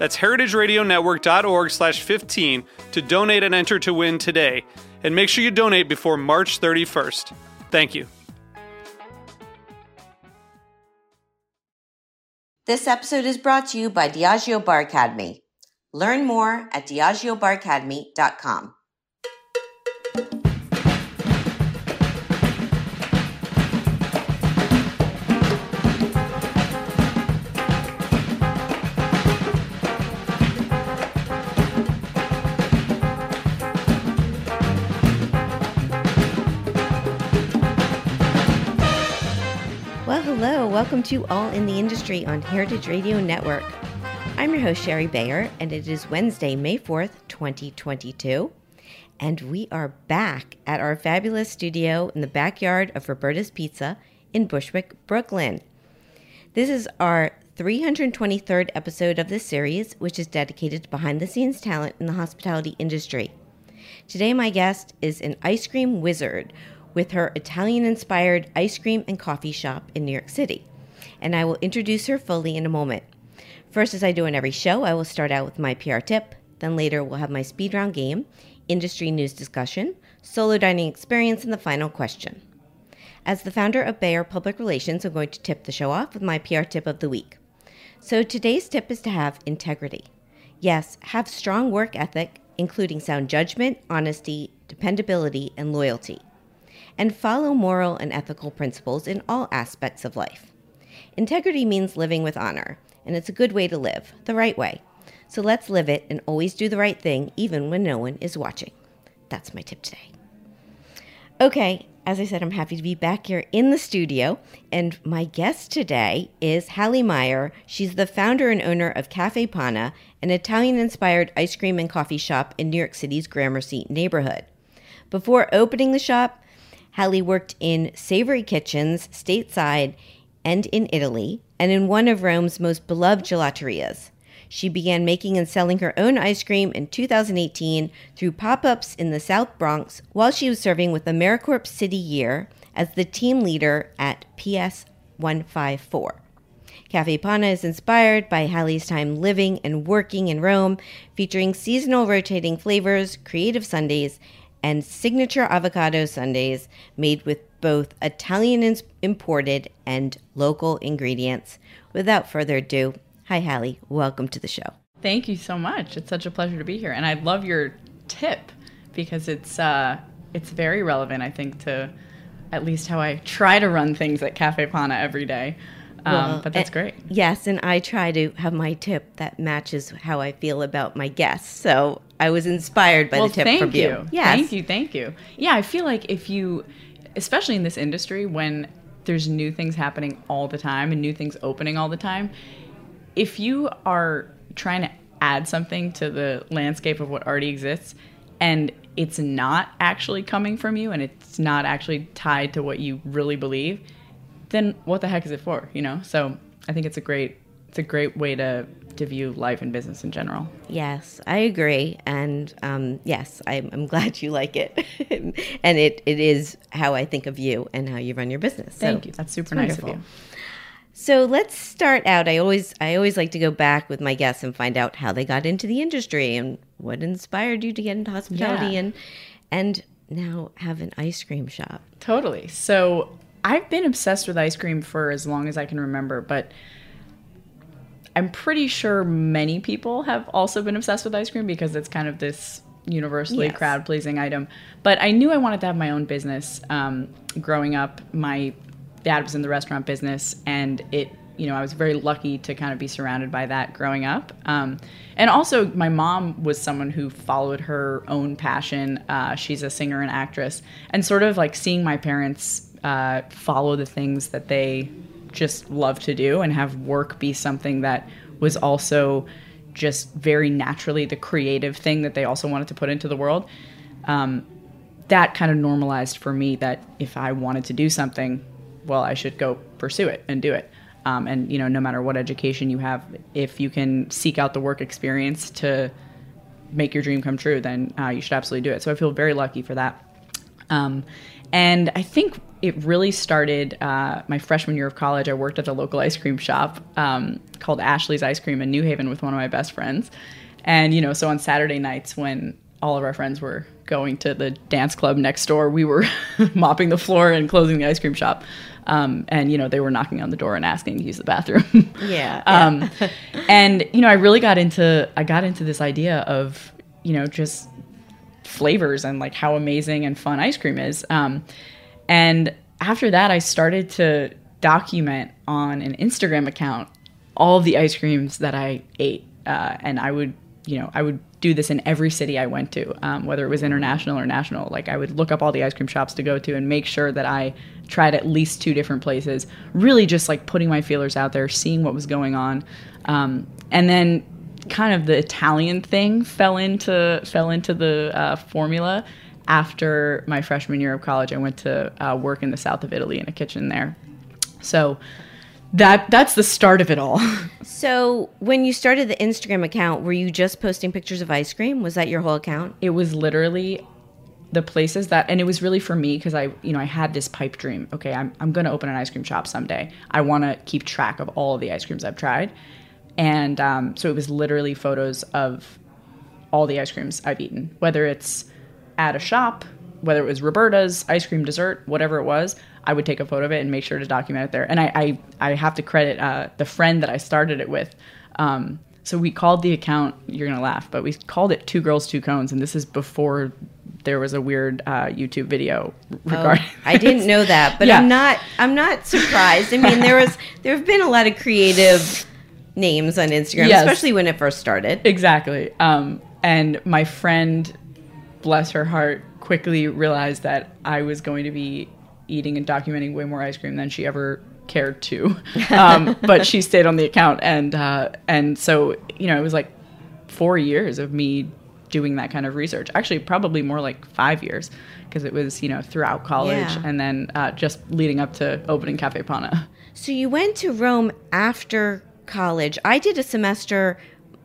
That's heritageradionetwork.org slash 15 to donate and enter to win today. And make sure you donate before March 31st. Thank you. This episode is brought to you by Diageo Bar Academy. Learn more at diageobaracademy.com. hello. Welcome to All in the Industry on Heritage Radio Network. I'm your host, Shari Bayer, and it is Wednesday, May 4th, 2022. And we are back at our fabulous studio in the backyard of Roberta's Pizza in Bushwick, Brooklyn. This is our 323rd episode of this series, which is dedicated to behind the scenes talent in the hospitality industry. Today, my guest is an ice cream wizard with her Italian inspired ice cream and coffee shop in New York City. And I will introduce her fully in a moment. First, as I do in every show, I will start out with my PR tip. Then later, we'll have my speed round game, industry news discussion, solo dining experience, and the final question. As the founder of Bayer Public Relations, I'm going to tip the show off with my PR tip of the week. So today's tip is to have integrity. Yes, have strong work ethic, including sound judgment, honesty, dependability, and loyalty. And follow moral and ethical principles in all aspects of life. Integrity means living with honor, and it's a good way to live, the right way. So let's live it and always do the right thing, even when no one is watching. That's my tip today. Okay, as I said, I'm happy to be back here in the studio. And my guest today is Hallie Meyer. She's the founder and owner of Caffè Panna, an Italian inspired ice cream and coffee shop in New York City's Gramercy neighborhood. Before opening the shop, Hallie worked in savory kitchens stateside and in Italy, and in one of Rome's most beloved gelaterias. She began making and selling her own ice cream in 2018 through pop ups in the South Bronx while she was serving with AmeriCorps City Year as the team leader at PS 154. Caffè Panna is inspired by Hallie's time living and working in Rome, featuring seasonal rotating flavors, creative sundaes, and signature affogato sundaes made with both Italian imported and local ingredients. Without further ado, hi Hallie, welcome to the show. Thank you so much. It's such a pleasure to be here, and I love your tip because it's uh, it's very relevant. I think to at least how I try to run things at Caffè Panna every day. Um, Well, but that's and- great. Yes, and I try to have my tip that matches how I feel about my guests. So I was inspired by well, the tip thank from you. you. Yes. Thank you. Thank you. Yeah, I feel like if you, especially in this industry, when there's new things happening all the time and new things opening all the time, if you are trying to add something to the landscape of what already exists and it's not actually coming from you and it's not actually tied to what you really believe, then what the heck is it for? You know? So I think it's a great it's a great way to to view life and business in general. Yes, I agree, and um, yes, I'm, I'm glad you like it, and it, it is how I think of you and how you run your business. So Thank you. That's super nice of you. So let's start out. I always I always like to go back with my guests and find out how they got into the industry and what inspired you to get into hospitality Yeah. and and now have an ice cream shop. Totally. So I've been obsessed with ice cream for as long as I can remember, but I'm pretty sure many people have also been obsessed with ice cream because it's kind of this universally Yes. crowd pleasing item. But I knew I wanted to have my own business. Um, growing up, my dad was in the restaurant business, and it, you know, I was very lucky to kind of be surrounded by that growing up. Um, and also, my mom was someone who followed her own passion. Uh, she's a singer and actress, and sort of like seeing my parents uh, follow the things that they just love to do and have work be something that was also just very naturally the creative thing that they also wanted to put into the world. Um, that kind of normalized for me that if I wanted to do something, well, I should go pursue it and do it. Um, and you know, no matter what education you have, if you can seek out the work experience to make your dream come true, then uh, you should absolutely do it. So I feel very lucky for that. Um, and I think it really started uh, my freshman year of college. I worked at the local ice cream shop um, called Ashley's Ice Cream in New Haven with one of my best friends. And, you know, so on Saturday nights when all of our friends were going to the dance club next door, we were mopping the floor and closing the ice cream shop. Um, and, you know, they were knocking on the door and asking to use the bathroom. Yeah. um, and you know, I really got into I got into this idea of you know just flavors and like how amazing and fun ice cream is. Um, and after that, I started to document on an Instagram account all of the ice creams that I ate, uh, and I would you know I would do this in every city I went to, um, whether it was international or national. Like I would look up all the ice cream shops to go to and make sure that I tried at least two different places. Really, just like putting my feelers out there, seeing what was going on, um, and then kind of the Italian thing fell into fell into the uh, formula. After my freshman year of college, I went to uh, work in the south of Italy in a kitchen there. So that that's the start of it all. so when you started the Instagram account, were you just posting pictures of ice cream? Was that your whole account? it was literally the places that and it was really for me because i you know i had this pipe dream okay i'm, I'm going to open an ice cream shop someday i want to keep track of all of the ice creams i've tried and um, so it was literally photos of all the ice creams i've eaten whether it's at a shop whether it was roberta's ice cream dessert whatever it was i would take a photo of it and make sure to document it there and i i, I have to credit uh, the friend that i started it with um, so we called the account you're gonna laugh but we called it two girls two cones and this is before there was a weird uh, youtube video regarding Oh, I didn't know that, but Yeah. I'm not. I'm not surprised. I mean, there was there have been a lot of creative names on Instagram, Yes. especially when it first started. Exactly. Um, and my friend, bless her heart, quickly realized that I was going to be eating and documenting way more ice cream than she ever cared to. Um, but she stayed on the account, and uh, and so you know it was like four years of me doing that kind of research. Actually, probably more like five years because it was you know throughout college Yeah. and then uh, just leading up to opening Caffè Panna. So you went to Rome after college. I did a semester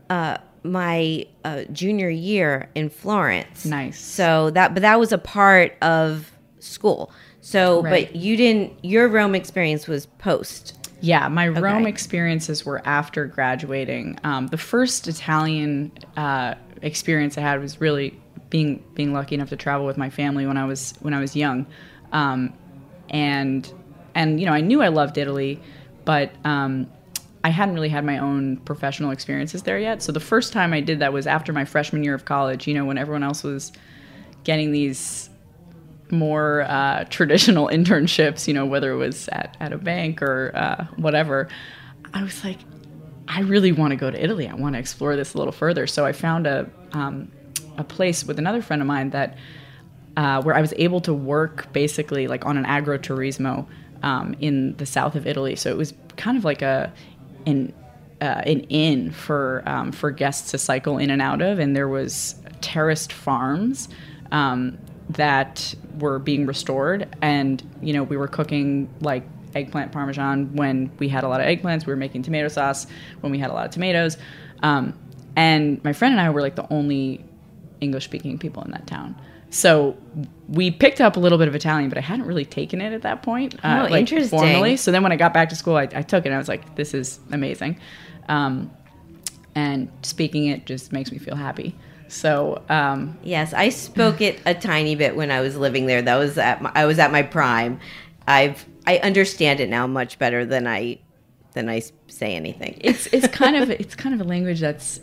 uh, my uh, junior year in Florence. Nice. So that, but that was a part of school. So, Right. but you didn't. Your Rome experience was post. Yeah, my Rome experiences were after graduating. Um, the first Italian uh, experience I had was really being being lucky enough to travel with my family when I was when I was young, um, and and you know I knew I loved Italy, but um, I hadn't really had my own professional experiences there yet. So the first time I did that was after my freshman year of college. You know, when everyone else was getting these more uh, traditional internships, you know, whether it was at, at a bank or uh, whatever, I was like, I really want to go to Italy. I want to explore this a little further. So I found a, um, a place with another friend of mine that uh, where I was able to work basically like on an agroturismo um, in the south of Italy. So it was kind of like a an uh, an inn for um, for guests to cycle in and out of, and there was terraced farms um, that were being restored, and you know we were cooking like eggplant parmesan when we had a lot of eggplants. We were making tomato sauce when we had a lot of tomatoes, um, and my friend and I were like the only English speaking people in that town. So we picked up a little bit of Italian, but I hadn't really taken it at that point. uh, Oh, interesting. Formally. So then when I got back to school, I, I took it and I was like, this is amazing. Um, and speaking it just makes me feel happy. So um, Yes, I spoke it a tiny bit when I was living there. That was at my, I was at my prime. I've I understand it now much better than I than I say anything. it's it's kind of it's kind of a language that's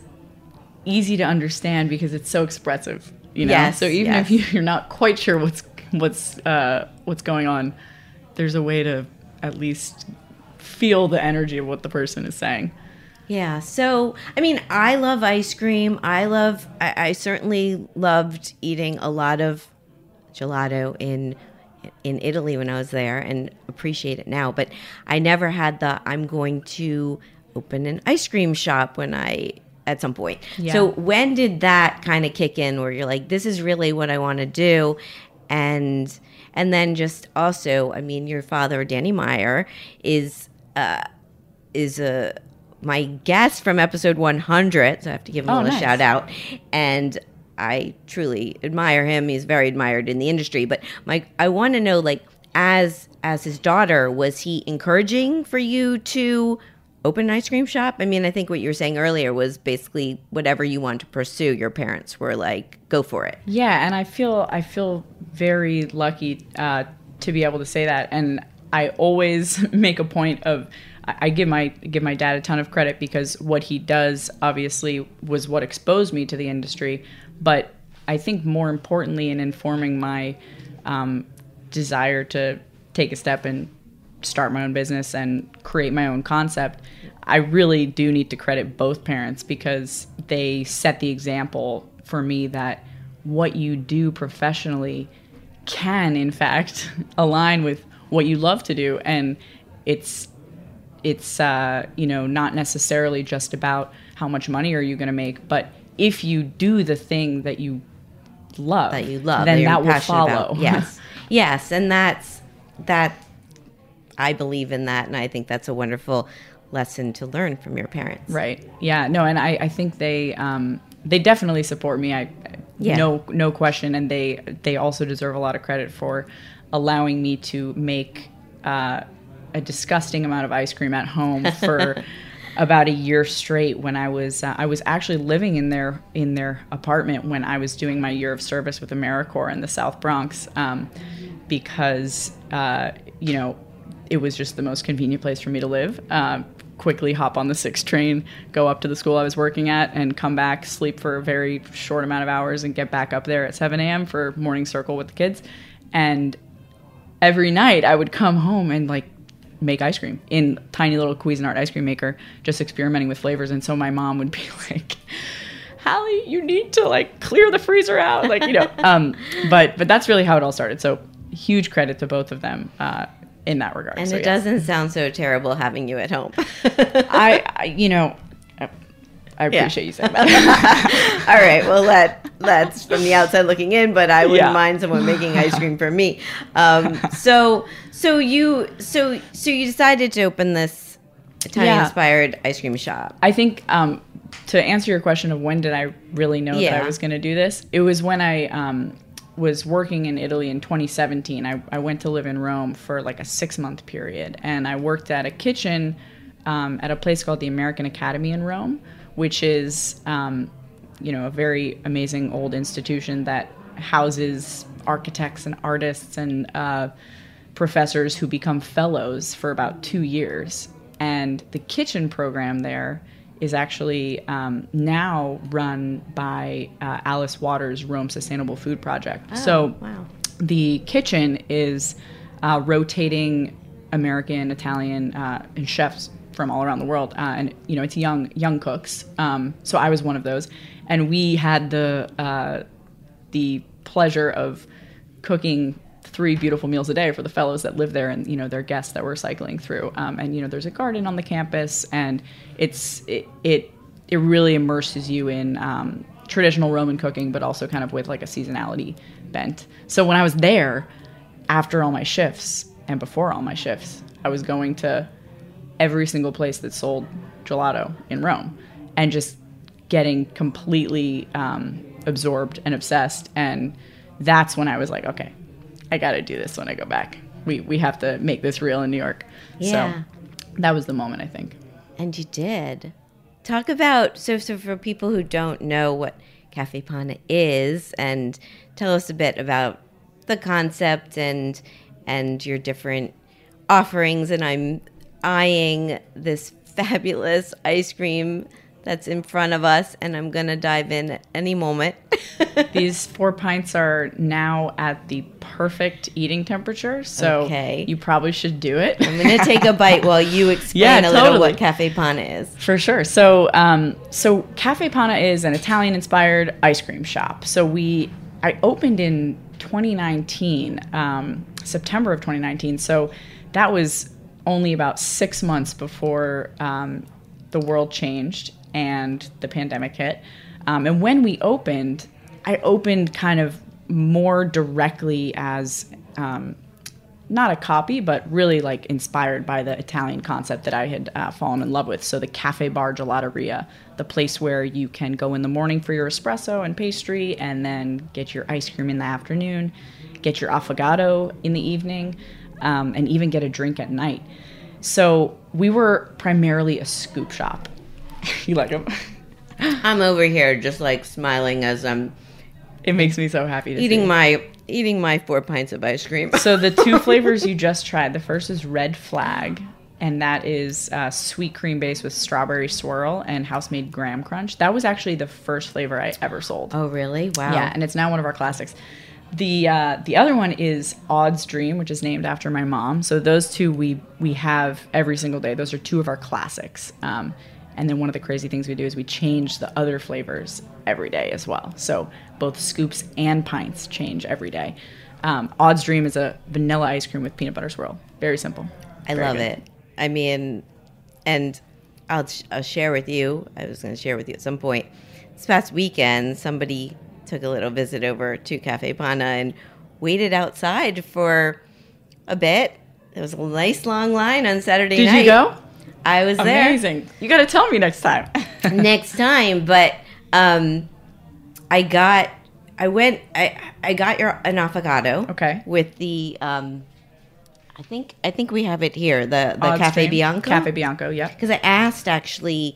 easy to understand because it's so expressive. You know, Yes, so even yes. if you're not quite sure what's what's uh, what's going on, there's a way to at least feel the energy of what the person is saying. Yeah. So, I mean, I love ice cream. I love, I, I certainly loved eating a lot of gelato in in Italy when I was there and appreciate it now. But I never had the I'm going to open an ice cream shop when I at some point. Yeah. So when did that kind of kick in where you're like, this is really what I want to do? And and then just also, I mean, your father, Danny Meyer, is uh is a my guest from episode 100 so i have to give him a Oh, little nice. shout out and i truly admire him he's very admired in the industry but my i want to know like as as his daughter was he encouraging for you to open an ice cream shop? I mean i think what you were saying earlier was basically whatever you want to pursue your parents were like go for it. Yeah, and I feel I feel very lucky uh, to be able to say that, and I always make a point of I give my give my dad a ton of credit because what he does obviously was what exposed me to the industry, but I think more importantly in informing my um, desire to take a step and start my own business and create my own concept, I really do need to credit both parents because they set the example for me that what you do professionally can in fact align with what you love to do. And it's it's uh, you know not necessarily just about how much money are you going to make but if you do the thing that you love that you love then that will follow about. yes. Yes. And that's that i believe in that and i think that's a wonderful lesson to learn from your parents Right. Yeah. No, and I, I think they um, they definitely support me. I Yeah. no no question, and they they also deserve a lot of credit for allowing me to make uh, a disgusting amount of ice cream at home for about a year straight. When I was uh, I was actually living in their in their apartment when I was doing my year of service with AmeriCorps in the South Bronx, um, because uh, you know it was just the most convenient place for me to live. Um, quickly hop on the six train, go up to the school I was working at, and come back, sleep for a very short amount of hours, and get back up there at 7 a.m. for morning circle with the kids. And every night I would come home and like make ice cream in tiny little Cuisinart ice cream maker, just experimenting with flavors. And so my mom would be like, Hallie, you need to like clear the freezer out, like you know. Um, but but that's really how it all started. So huge credit to both of them uh, in that regard. and So, it doesn't sound so terrible having you at home I, I you know, I, I Yeah. appreciate you saying that. all right well that that's from the outside looking in but i wouldn't Yeah. mind someone making ice cream for me um, so so you so so you decided to open this italian inspired ice cream shop I think um, to answer your question of when did I really know that I was going to do this, it was when I um, was working in Italy in 2017. I, I went to live in Rome for like a six month period, and I worked at a kitchen um, at a place called the American Academy in Rome, which is um, you know a very amazing old institution that houses architects and artists and uh, professors who become fellows for about two years. And the kitchen program there is actually um, now run by uh, Alice Waters' Rome Sustainable Food Project. so wow. the kitchen is uh, rotating American, Italian, uh, and chefs from all around the world, uh, and you know it's young young cooks. Um, so I was one of those, and we had the uh, the pleasure of cooking three beautiful meals a day for the fellows that live there and you know their guests that were cycling through. Um, and you know there's a garden on the campus and it's it it, it really immerses you in um, traditional roman cooking but also kind of with like a seasonality bent. So when i was there after all my shifts and before all my shifts i was going to every single place that sold gelato in rome and just getting completely um, absorbed and obsessed. And that's when i was like okay i gotta do this when i go back we, we have to make this real in new york Yeah. so that was the moment i think And you did. Talk about so so for people who don't know what Caffè Panna is and tell us a bit about the concept and and your different offerings and I'm eyeing this fabulous ice cream that's in front of us, and I'm gonna dive in at any moment. These four pints are now at the perfect eating temperature, so Okay. you probably should do it. I'm gonna take a bite while you explain Yeah, a little what Caffè Panna is. For sure. So, um, so Caffè Panna is an Italian-inspired ice cream shop. So we, I opened in 2019, um, September of 2019. So that was only about six months before um, the world changed and the pandemic hit. Um, and when we opened, I opened kind of more directly as um, not a copy, but really like inspired by the Italian concept that I had uh, fallen in love with. So the Cafe Bar Gelateria, the place where you can go in the morning for your espresso and pastry, and then get your ice cream in the afternoon, get your affogato in the evening, um, and even get a drink at night. So we were primarily a scoop shop. you like them? I'm over here just like smiling as I'm It makes me so happy to see. eating my eating my four pints of ice cream. So the two flavors you just tried, the first is Red Flag, and that is uh, sweet cream base with strawberry swirl and house made graham crunch. That was actually the first flavor I ever sold. oh really? Wow. Yeah, and it's now one of our classics. The uh, the other one is Aud's Dream, which is named after my mom. So those two we we have every single day. Those are two of our classics. Um, and then one of the crazy things we do is we change the other flavors every day as well. So both scoops and pints change every day. Um, Aud's Dream is a vanilla ice cream with peanut butter swirl. Very simple. I Very love good. it. I mean, and I'll, I'll share with you. I was going to share with you at some point. This past weekend, somebody took a little visit over to Caffè Panna and waited outside for a bit. There was a nice long line on Saturday Did night. Did you go? I was there Amazing. You got to tell me next time. next time, but um, I got, I went, I I got your an affogato. Okay. With the um, I think I think we have it here. The the Aud's Cafe Dream. Bianco. Cafe Bianco, yep. because I asked actually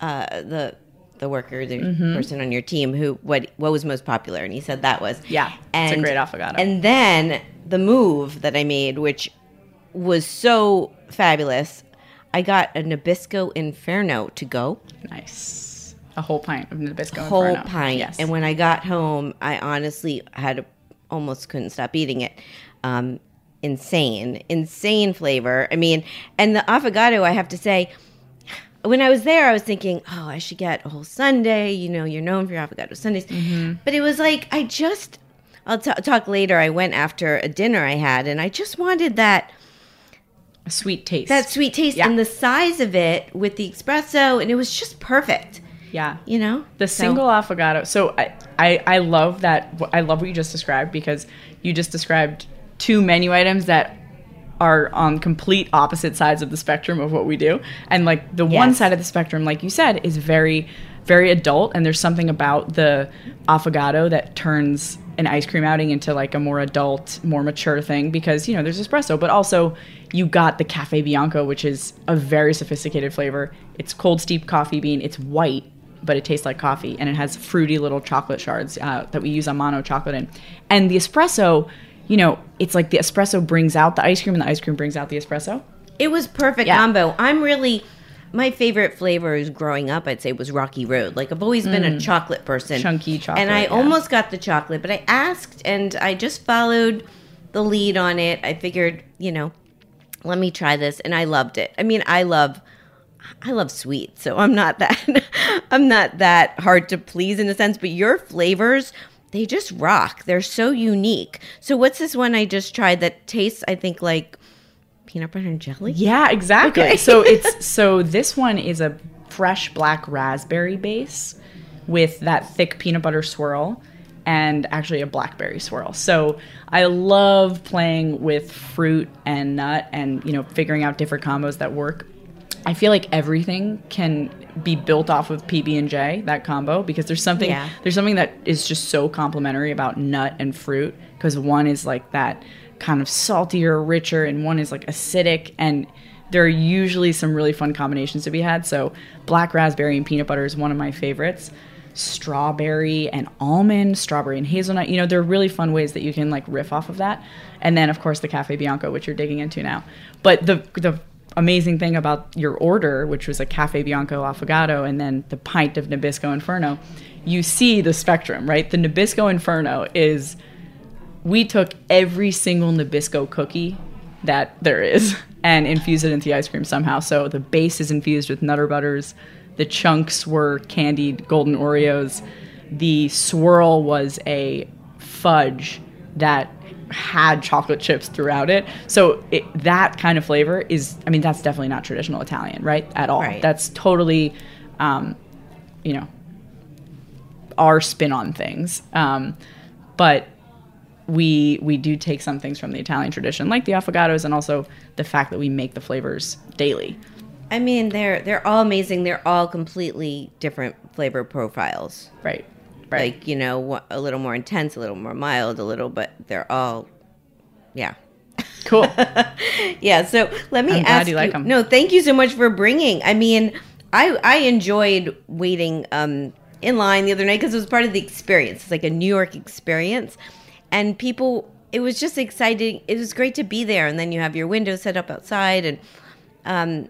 uh, the the worker, the Mm-hmm. person on your team, who what what was most popular, and he said that was Yeah, it's a great affogato. And then the move that I made, which was so fabulous, I got a Nabisco Inferno to go, Nice. A whole pint of Nabisco whole Inferno. pint. Yes. And when I got home, I honestly had almost couldn't stop eating it. Um, insane, insane flavor. I mean, and the affogato, I have to say, when I was there, I was thinking, oh, I should get a whole sundae. You know, you're known for your affogato sundaes. Mm-hmm. But it was like, I just, I'll t- talk later. I went after a dinner I had, and I just wanted that a sweet taste. that sweet taste Yeah. and the size of it with the espresso, and it was just perfect. yeah. You know, The So- single affogato. So I, I I love that. I love what you just described because you just described two menu items that are on complete opposite sides of the spectrum of what we do. And like the one side of the spectrum, like you said, is very very adult and there's something about the affogato that turns an ice cream outing into like a more adult, more mature thing because you know there's espresso, but also you got the cafe bianco, which is a very sophisticated flavor. It's cold steeped coffee bean. It's white, but it tastes like coffee, and it has fruity little chocolate shards uh, that we use on Amano chocolate in. And the espresso, you know, it's like the espresso brings out the ice cream, and the ice cream brings out the espresso. It was perfect Yeah. combo. I'm really my favorite flavors growing up, I'd say, was Rocky Road. Like I've always been a chocolate person, Mm. Chunky chocolate, and I yeah. almost got the chocolate, but I asked and I just followed the lead on it. I figured, you know, let me try this, and I loved it. I mean, I love. I love sweet, so I'm not that I'm not that hard to please in a sense, but your flavors they just rock. They're so unique. So what's this one I just tried that tastes I think like peanut butter and jelly? Yeah, exactly. Okay. so it's so this one is a fresh black raspberry base with that thick peanut butter swirl and actually a blackberry swirl. So I love playing with fruit and nut and you know figuring out different combos that work. I feel like everything can be built off of PB and J that combo because there's something Yeah. there's something that is just so complementary about nut and fruit because one is like that kind of saltier, richer, and one is like acidic and there are usually some really fun combinations to be had. So black raspberry and peanut butter is one of my favorites. Strawberry and almond, strawberry and hazelnut. You know, there are really fun ways that you can like riff off of that. And then of course the Cafe Bianco, which you're digging into now. But the the amazing thing about your order, which was a Cafe Bianco Affogato and then the pint of Nabisco Inferno, you see the spectrum, right? The Nabisco Inferno is we took every single Nabisco cookie that there is and infused it into the ice cream somehow. So the base is infused with Nutter Butters, the chunks were candied golden Oreos, the swirl was a fudge that had chocolate chips throughout it. So it, that kind of flavor is, I mean, that's definitely not traditional Italian, right? At all. Right. That's totally, um, you know, our spin on things. Um, but we we do take some things from the Italian tradition, like the affogatos, and also the fact that we make the flavors daily. I mean, they're they're all amazing. They're all completely different flavor profiles. Right. Right. Like you know, a little more intense, a little more mild, a little, but they're all, yeah, cool. yeah. So let me I'm glad ask you like 'em. No, thank you so much for bringing. I mean, I I enjoyed waiting um in line the other night because it was part of the experience. It's like a New York experience, and people. It was just exciting. It was great to be there, and then you have your window set up outside, and um,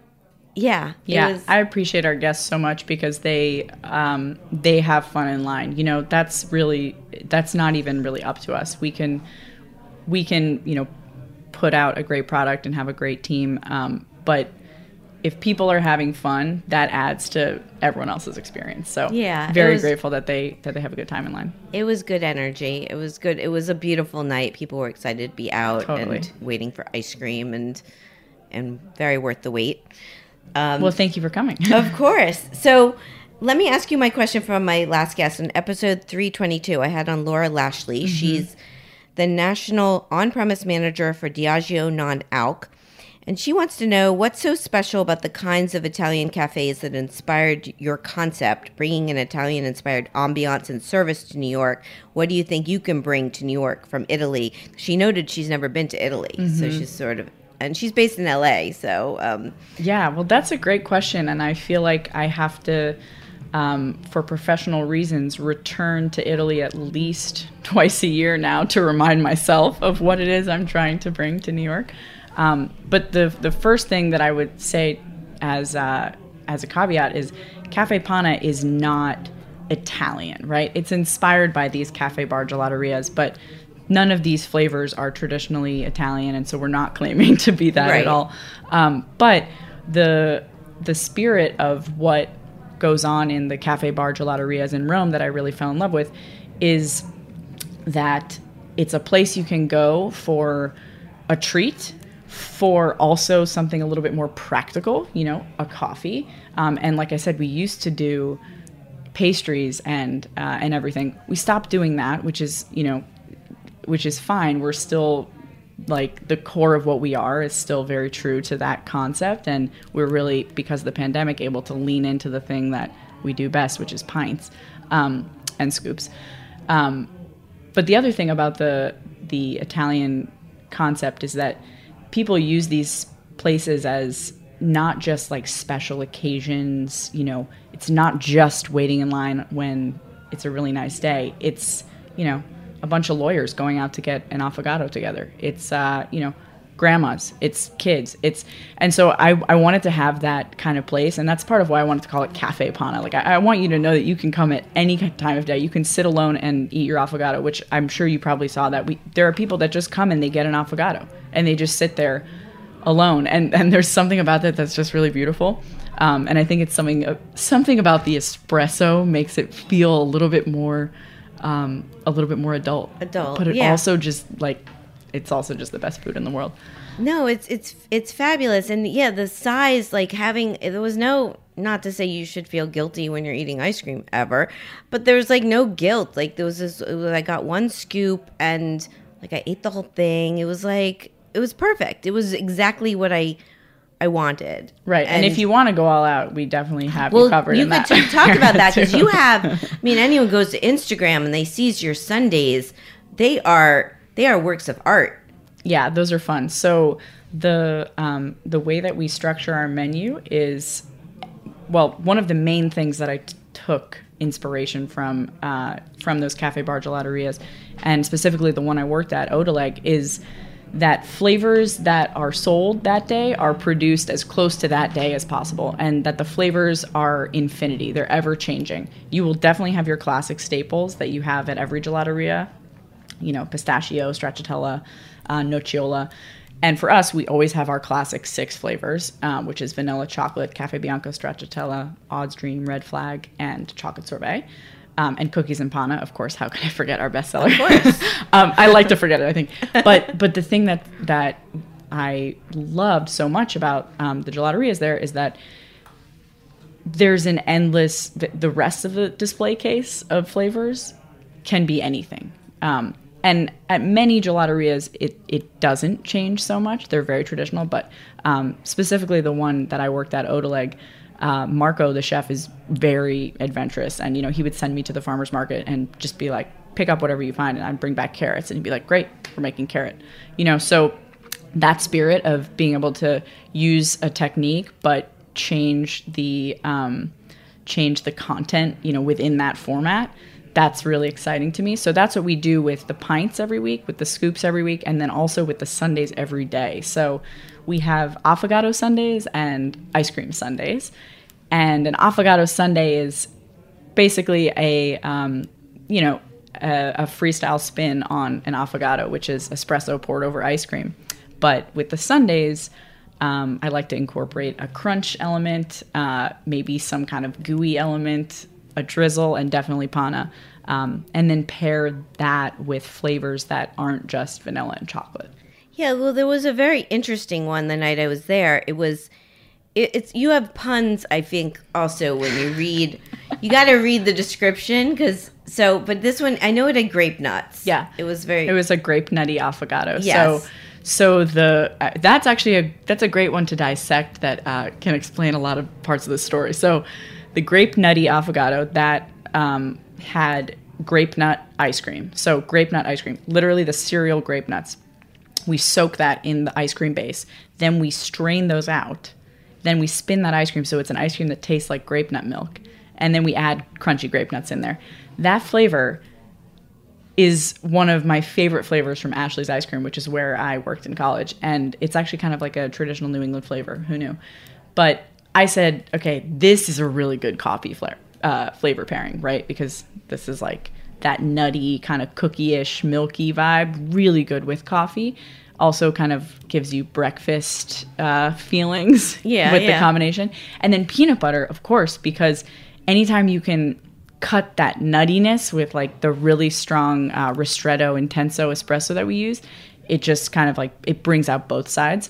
yeah, yeah, was- I appreciate our guests so much because they um, they have fun in line. You know, that's really that's not even really up to us. We can we can you know put out a great product and have a great team, um, but if people are having fun, that adds to everyone else's experience. So Yeah, very was- grateful that they that they have a good time in line. It was good energy. It was good. It was a beautiful night. People were excited to be out Totally. and waiting for ice cream and and very worth the wait. Um, well, thank you for coming. of course. So let me ask you my question from my last guest in episode 322. I had on Laura Lashley. She's the national on-premise manager for Diageo Non-Alc. And she wants to know what's so special about the kinds of Italian cafes that inspired your concept, bringing an Italian inspired ambiance and service to New York. What do you think you can bring to New York from Italy? She noted she's never been to Italy, so she's sort of, and she's based in LA. So, um, Yeah, well, that's a great question, and I feel like I have to, um, for professional reasons, return to Italy at least twice a year now to remind myself of what it is I'm trying to bring to New York. Um, but the the first thing that I would say as uh, as a caveat is Caffè Panna is not Italian, right? It's inspired by these cafe bar gelaterias, but none of these flavors are traditionally Italian, and so we're not claiming to be that Right. at all. Um, but the the spirit of what goes on in the cafe bar gelaterias in Rome that I really fell in love with is that it's a place you can go for a treat for also something a little bit more practical you know a coffee um, and like i said we used to do pastries and uh, and everything we stopped doing that which is you know which is fine we're still like the core of what we are is still very true to that concept and we're really because of the pandemic able to lean into the thing that we do best which is pints um, and scoops um, but the other thing about the the Italian concept is that people use these places as not just like special occasions, you know, it's not just waiting in line when it's a really nice day. It's, you know, a bunch of lawyers going out to get an affogato together. It's uh, you know, grandmas, it's kids, it's and so I, I wanted to have that kind of place and that's part of why I wanted to call it Caffè Panna. Like I, I want you to know that you can come at any time of day. You can sit alone and eat your affogato, which I'm sure you probably saw that. We there are people that just come and they get an affogato and they just sit there alone and and there's something about that that's just really beautiful. Um, and I think it's something uh, something about the espresso makes it feel a little bit more um, a little bit more adult. Adult, But it yeah. also just like it's also just the best food in the world. No, it's it's it's fabulous, and yeah, the size, like having there was no not to say you should feel guilty when you're eating ice cream ever, but there was like no guilt. Like there was this, was, I got one scoop and like I ate the whole thing. It was like it was perfect. It was exactly what I I wanted. Right. And, if you want to go all out, we definitely have well, you covered you in could that. t- talk about that because you have. I mean, anyone goes to Instagram and they sees your sundaes, they are they are works of art. Yeah, those are fun. So the um, the way that we structure our menu is, well, one of the main things that I t- took inspiration from uh, from those cafe bar gelaterias, and specifically the one I worked at, Otaleg, is that flavors that are sold that day are produced as close to that day as possible and that the flavors are infinity. They're ever changing. You will definitely have your classic staples that you have at every gelateria you know pistachio stracciatella uh, nocciola. And for us we always have our classic six flavors um, which is vanilla chocolate cafe bianco stracciatella odds dream red flag and chocolate sorbet um, and cookies and panna, of course. How can I forget our bestseller? Of course, um, I like to forget it. I think, but but the thing that that I loved so much about um, the gelaterias there is that there's an endless. The rest of the display case of flavors can be anything. Um, and at many gelaterias, it, it doesn't change so much. They're very traditional, but um, specifically the one that I worked at, Otaleg, uh, Marco, the chef, is very adventurous, and you know he would send me to the farmers market and just be like, pick up whatever you find, and I'd bring back carrots, and he'd be like, great, we're making carrot, you know. So that spirit of being able to use a technique but change the um, change the content, you know, within that format. That's really exciting to me. So that's what we do with the pints every week, with the scoops every week, and then also with the sundaes every day. So we have affogato sundaes and ice cream sundaes. and an affogato sundae is basically a um, you know a, a, freestyle spin on an affogato, which is espresso poured over ice cream. But with the sundaes, um, I like to incorporate a crunch element, uh, maybe some kind of gooey element, a drizzle, and definitely panna. Um, and then pair that with flavors that aren't just vanilla and chocolate. Yeah, well, there was a very interesting one the night I was there. It was it, it's you have puns. I think also when you read, you got to read the description because so. But this one, I know it had grape nuts. Yeah, it was very. It was a grape nutty affogato. Yes. So. So the uh, that's actually a that's a great one to dissect that uh, can explain a lot of parts of the story. So the grape nutty affogato that um, had grape nut ice cream. So grape nut ice cream, literally the cereal grape nuts. We soak that in the ice cream base. Then we strain those out then we spin that ice cream so it's an ice cream that tastes like grape nut milk. And then we add crunchy grape nuts in there. That flavor is one of my favorite flavors from Ashley's Ice Cream, which is where I worked in college. And it's actually kind of like a traditional New England flavor. Who knew? But I said, okay, this is a really good coffee flavor, uh, flavor pairing, right? Because this is like that nutty, kind of cookie ish, milky vibe, really good with coffee also kind of gives you breakfast uh, feelings yeah, with yeah. the combination. And then peanut butter, of course, because anytime you can cut that nuttiness with like the really strong uh, ristretto intenso espresso that we use, it just kind of like it brings out both sides.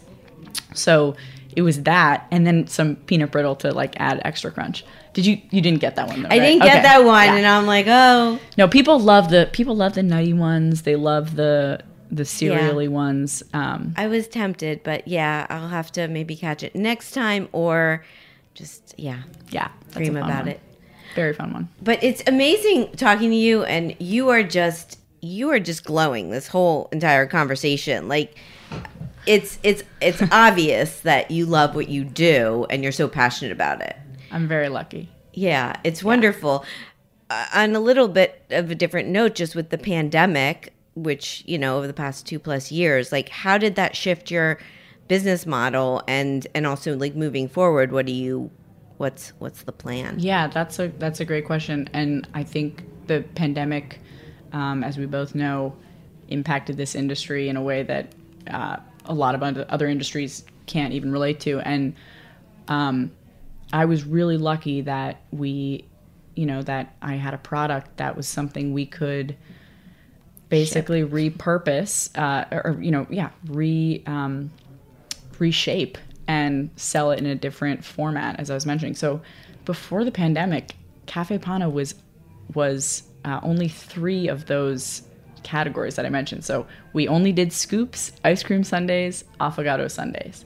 So it was that, and then some peanut brittle to like add extra crunch. Did you you didn't get that one though? I didn't get okay. that one, yeah. and I'm like, oh no. People love the people love the nutty ones. They love the the cereally yeah. ones. Um, I was tempted, but yeah, I'll have to maybe catch it next time or just yeah, yeah, dream about one. it. Very fun one. But it's amazing talking to you, and you are just you are just glowing this whole entire conversation. Like it's it's it's obvious that you love what you do and you're so passionate about it. I'm very lucky. Yeah, it's wonderful. Uh, on a little bit of a different note, just with the pandemic, which you know over the past two plus years like how did that shift your business model and and also like moving forward what do you what's what's the plan yeah that's a that's a great question and i think the pandemic um, as we both know impacted this industry in a way that uh, a lot of other industries can't even relate to and um, i was really lucky that we you know that i had a product that was something we could basically Ship. repurpose uh, or you know yeah re um, reshape and sell it in a different format as I was mentioning. So before the pandemic, Caffè Panna was was uh, only three of those categories that I mentioned. So we only did scoops, ice cream sundaes, affogato sundaes.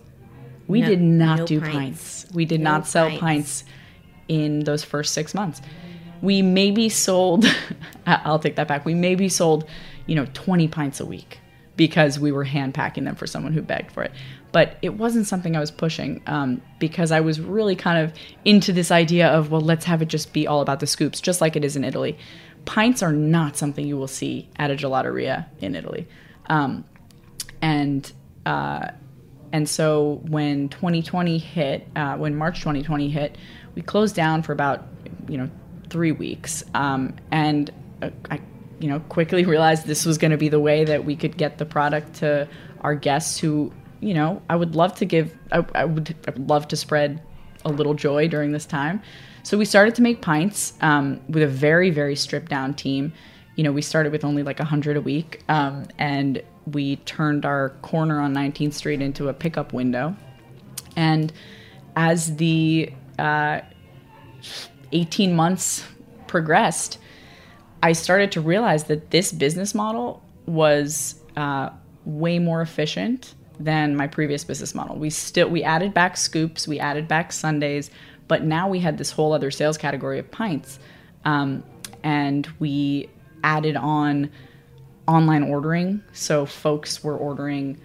We no, did not no do pints. pints. We did no not sell pints. pints in those first six months. We maybe sold, I'll take that back. We maybe sold you know, 20 pints a week because we were hand packing them for someone who begged for it. But it wasn't something I was pushing um, because I was really kind of into this idea of, well, let's have it just be all about the scoops, just like it is in Italy. Pints are not something you will see at a gelateria in Italy. Um, and uh, and so when 2020 hit, uh, when March 2020 hit, we closed down for about you know three weeks, um, and uh, I you know quickly realized this was going to be the way that we could get the product to our guests who you know I would love to give I, I would I would love to spread a little joy during this time. So we started to make pints um, with a very very stripped down team. You know, we started with only like 100 a week, um, and we turned our corner on 19th Street into a pickup window. And as the uh, 18 months progressed, I started to realize that this business model was uh, way more efficient than my previous business model. We still we added back scoops, we added back sundaes, but now we had this whole other sales category of pints, um, and we added on online ordering. So folks were ordering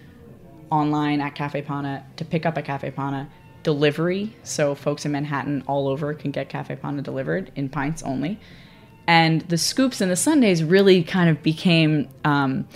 online at Caffè Panna to pick up at Caffè Panna. Delivery, so folks in Manhattan all over can get Caffè Panna delivered in pints only. And the scoops and the sundaes really kind of became um,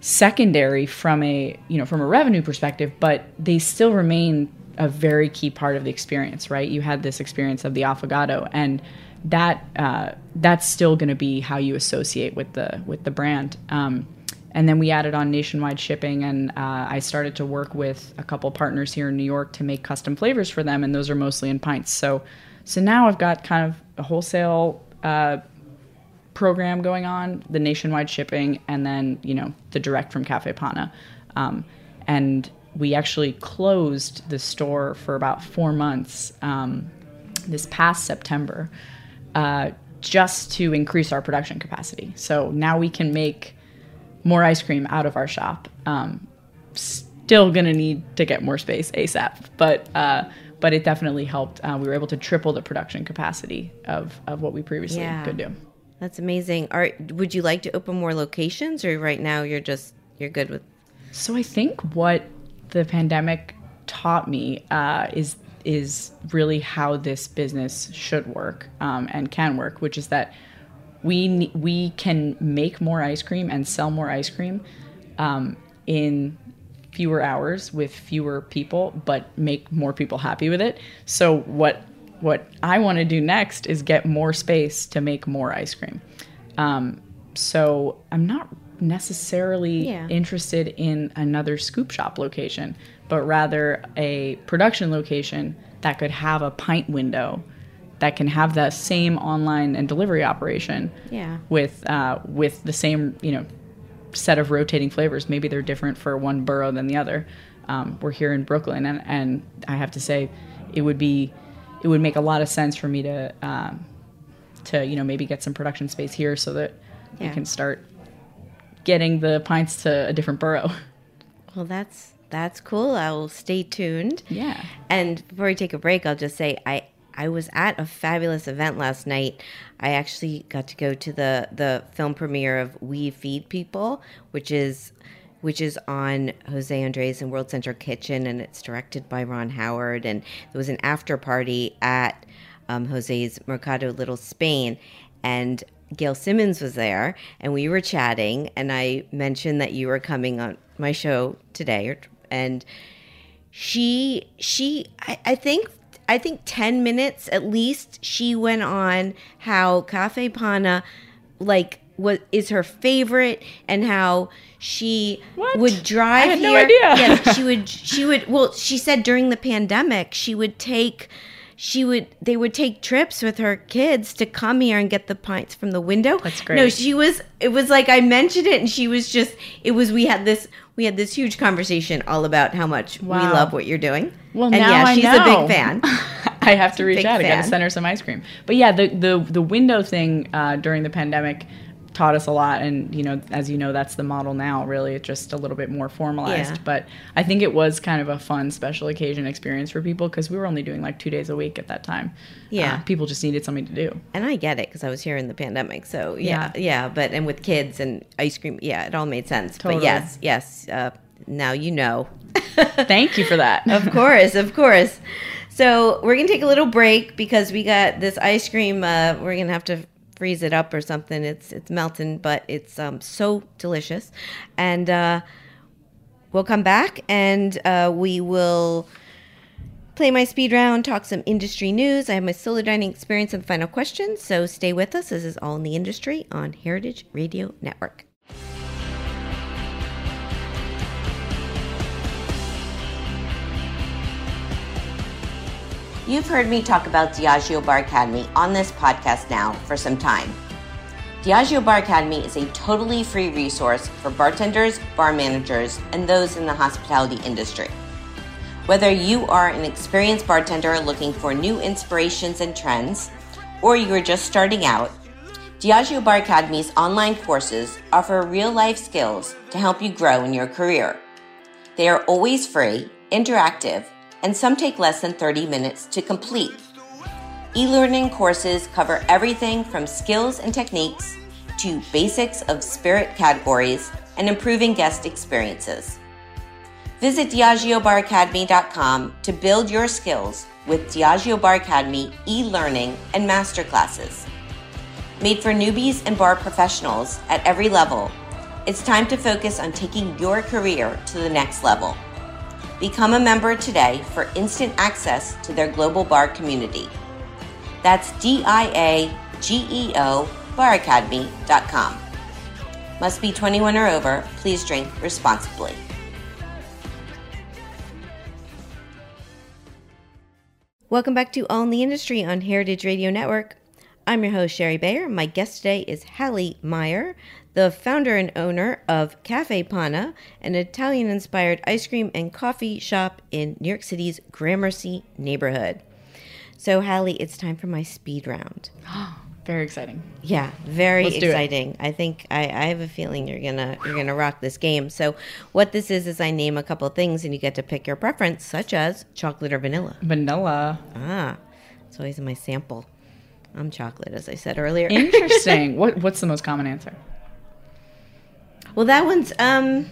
secondary from a you know from a revenue perspective, but they still remain a very key part of the experience, right? You had this experience of the affogato, and that uh, that's still going to be how you associate with the with the brand. Um, and then we added on nationwide shipping, and uh, I started to work with a couple partners here in New York to make custom flavors for them, and those are mostly in pints. So, so now I've got kind of a wholesale uh, program going on, the nationwide shipping, and then you know the direct from Caffè Panna, um, and we actually closed the store for about four months um, this past September uh, just to increase our production capacity. So now we can make more ice cream out of our shop. Um, still gonna need to get more space ASAP, but uh, but it definitely helped. Uh, we were able to triple the production capacity of of what we previously Yeah. could do. That's amazing. Are would you like to open more locations, or right now you're just you're good with? So I think what the pandemic taught me uh, is is really how this business should work um, and can work, which is that we we can make more ice cream and sell more ice cream um, in fewer hours with fewer people, but make more people happy with it. So what what I want to do next is get more space to make more ice cream. Um, so I'm not necessarily Yeah. interested in another scoop shop location, but rather a production location that could have a pint window that can have the same online and delivery operation Yeah. with uh, with the same you know set of rotating flavors. Maybe they're different for one borough than the other. Um, we're here in Brooklyn, and, and I have to say, it would be it would make a lot of sense for me to um, to you know maybe get some production space here so that Yeah. we can start getting the pints to a different borough. Well, that's that's cool. I will stay tuned. Yeah. And before we take a break, I'll just say I I was at a fabulous event last night. I actually got to go to the the film premiere of We Feed People, which is which is on Jose Andres and World Central Kitchen, and it's directed by Ron Howard. And there was an after party at um, Jose's Mercado Little Spain, and Gail Simmons was there, and we were chatting. And I mentioned that you were coming on my show today, and she she I, I think I think 10 minutes at least she went on how Caffè Panna like what is her favorite and how she What? would drive I had here. no idea. yeah, she would she would well she said during the pandemic she would take she would they would take trips with her kids to come here and get the pints from the window. That's great. No, she was it was like I mentioned it and she was just it was we had this we had this huge conversation all about how much we love what you're doing. Well, and now yeah, I she's know. a big fan. I have to reach big out. I got to send her some ice cream. But yeah, the the the window thing uh, during the pandemic taught us a lot, and you know, as you know, that's the model now. Really, it's just a little bit more formalized. Yeah. But I think it was kind of a fun special occasion experience for people because we were only doing like two days a week at that time. Yeah. Uh, people just needed something to do. and I get it because I was here in the pandemic. So yeah, yeah, But and with kids and ice cream, yeah, it all made sense. Totally. But yes, yes. Uh, now you know. Thank you for that. of course, of course. So we're gonna take a little break because we got this ice cream. Uh, we're gonna have to freeze it up or something. It's it's melting, but it's um, so delicious. And uh, we'll come back and uh, we will play my speed round, talk some industry news. I have my solo dining experience and final question. So stay with us. This is All in the Industry on Heritage Radio Network. You've heard me talk about Diageo Bar Academy on this podcast now for some time. Diageo Bar Academy is a totally free resource for bartenders, bar managers, and those in the hospitality industry. Whether you are an experienced bartender looking for new inspirations and trends, or you are just starting out, Diageo Bar Academy's online courses offer real life skills to help you grow in your career. They are always free, interactive, and some take less than 30 minutes to complete. E learning courses cover everything from skills and techniques to basics of spirit categories and improving guest experiences. Visit DiageoBarAcademy.com to build your skills with Diageo Bar Academy e learning and masterclasses. Made for newbies and bar professionals at every level, it's time to focus on taking your career to the next level. Become a member today for instant access to their global bar community. That's D I A G E O baracademy.com. Must be 21 or over. Please drink responsibly. Welcome back to All in the Industry on Heritage Radio Network. I'm your host, Shari Bayer. My guest today is Hallie Meyer, the founder and owner of Caffè Panna, an Italian inspired ice cream and coffee shop in New York City's Gramercy neighborhood. So, Hallie, it's time for my speed round. Very exciting. Yeah, very Let's do it. exciting. I think I, I have a feeling you're gonna you're gonna rock this game. So, what this is is I name a couple of things and you get to pick your preference, such as chocolate or vanilla. Vanilla. Ah, it's always in my sample. I'm chocolate, as I said earlier. Interesting. what What's the most common answer? Well, that one's um,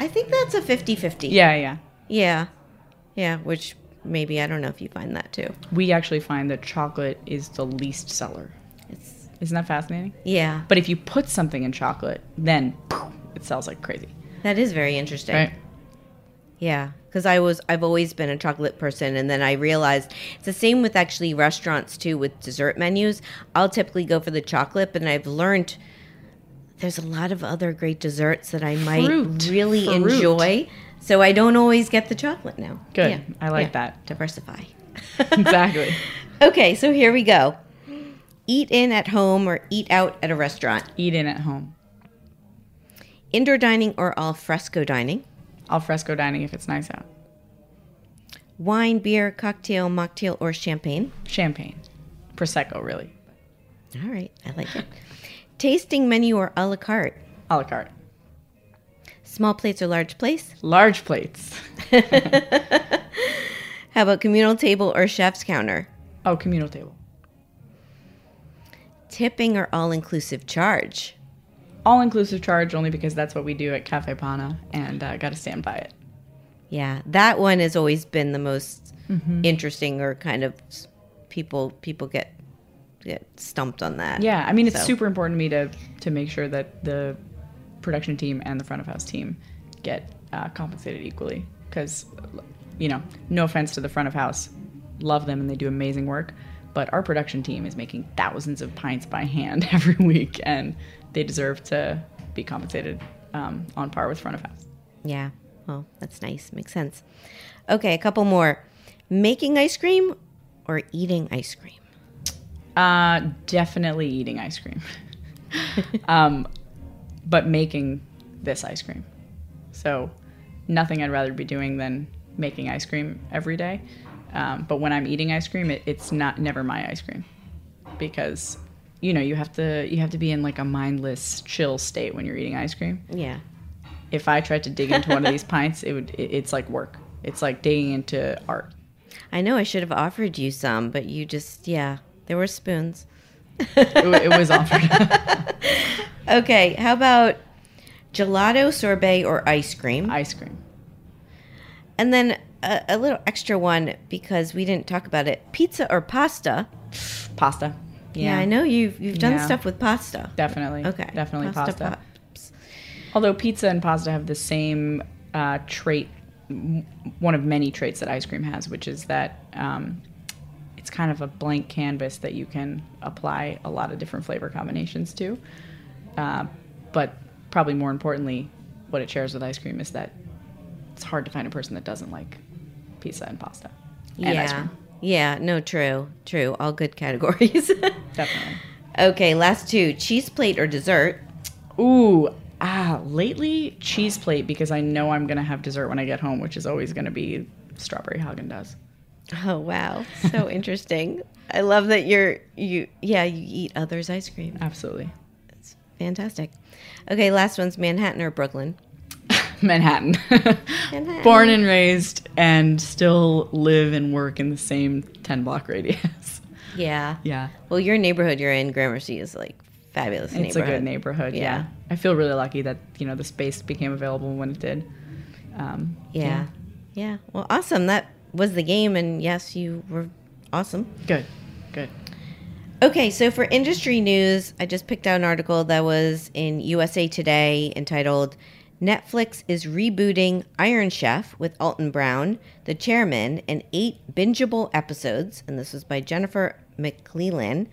I think that's a 50-50. Yeah, yeah. yeah, yeah. Which maybe I don't know if you find that too. We actually find that chocolate is the least seller. It's Isn't that fascinating? yeah, But if you put something in chocolate, then poof, it sells like crazy. that is very interesting. Right? Yeah, because I was I've always been a chocolate person, and then I realized it's the same with actually restaurants too with dessert menus. I'll typically go for the chocolate, but I've learned there's a lot of other great desserts that I might Fruit. really Fruit. enjoy. So I don't always get the chocolate now. Good. I like that. Diversify. Exactly. okay, so here we go. Eat in at home or eat out at a restaurant. Eat in at home. Indoor dining or al fresco dining. Al fresco dining if it's nice out. Wine, beer, cocktail, mocktail, or champagne. Champagne. Prosecco, really. All right, I like it. Tasting menu or a la carte. A la carte. Small plates or large plates. Large plates. How about communal table or chef's counter? Oh, communal table. Tipping or all inclusive charge. All inclusive charge only because that's what we do at Caffè Panna and uh, got to stand by it. Yeah, that one has always been the most Mm-hmm. interesting or kind of people people get get stumped on that. Yeah, I mean it's So- super important to me to to make sure that the production team and the front of house team get uh, compensated equally. Because, you know, no offense to the front of house, love them and they do amazing work, but our production team is making thousands of pints by hand every week, and they deserve to be compensated um, on par with front of house. Yeah. Well, that's nice. Makes sense. Okay, a couple more. Making ice cream or eating ice cream? Uh, definitely eating ice cream. um, but making this ice cream. So, nothing I'd rather be doing than making ice cream every day. Um, but when I'm eating ice cream, it, it's not never my ice cream because you know you have to you have to be in like a mindless chill state when you're eating ice cream. Yeah. If I tried to dig into one of these pints, it would it, it's like work. It's like digging into art. I know I should have offered you some, but you just yeah, there were spoons. It, it was offered. Okay, how about gelato, sorbet, or ice cream? ice cream. And then a, a little extra one because we didn't talk about it: pizza or pasta. Pasta. Yeah, I know you've you've done Yeah. stuff with pasta. Definitely. Okay, Definitely pasta. pops. Although pizza and pasta have the same uh, trait, m- one of many traits that ice cream has, which is that um, it's kind of a blank canvas that you can apply a lot of different flavor combinations to. Uh, but probably more importantly, what it shares with ice cream is that it's hard to find a person that doesn't like pizza and pasta and ice yeah. cream. Yeah, no, true. True. All good categories. Definitely. okay, last two cheese plate or dessert. Ooh, ah, lately cheese plate because I know I'm gonna have dessert when I get home, which is always gonna be strawberry Haagen Dazs. Oh, wow. So interesting. I love that you're, you, yeah, you eat others' ice cream. Absolutely. It's fantastic. Okay, last one's Manhattan or Brooklyn. Manhattan. Manhattan. Born and raised, and still live and work in the same 10 block radius. Yeah. yeah. Well, your neighborhood you're in, Gramercy, is like fabulous It's a good neighborhood. Yeah. Yeah. I feel really lucky that, you know, the space became available when it did. Um, Yeah. yeah. Well, awesome. That was the game, and yes, you were awesome. Good. Good. Okay, so for industry news, I just picked out an article that was in USA Today entitled Netflix is rebooting Iron Chef with Alton Brown, the chairman, and eight bingeable episodes. And this was by Jennifer McClellan.